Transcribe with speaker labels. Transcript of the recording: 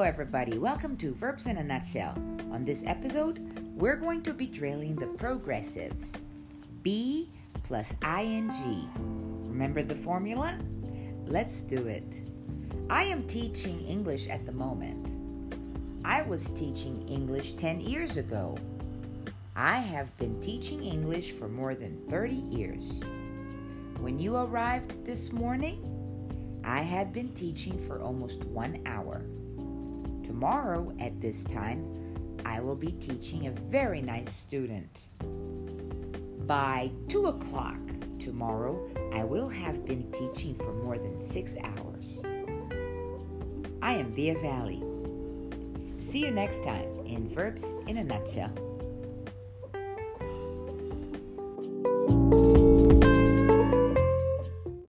Speaker 1: everybody. Welcome to Verbs in a Nutshell. On this episode, we're going to be drilling the progressives be plus ing. Remember the formula? Let's do it. I am teaching English at the moment. I was teaching English 10 years ago. I have been teaching English for more than 30 years. When you arrived this morning, I had been teaching for almost one hour. Tomorrow at this time, I will be teaching a very nice student. By 2 o'clock tomorrow, I will have been teaching for more than six hours. I am Via Valley. See you next time in Verbs in a Nutshell.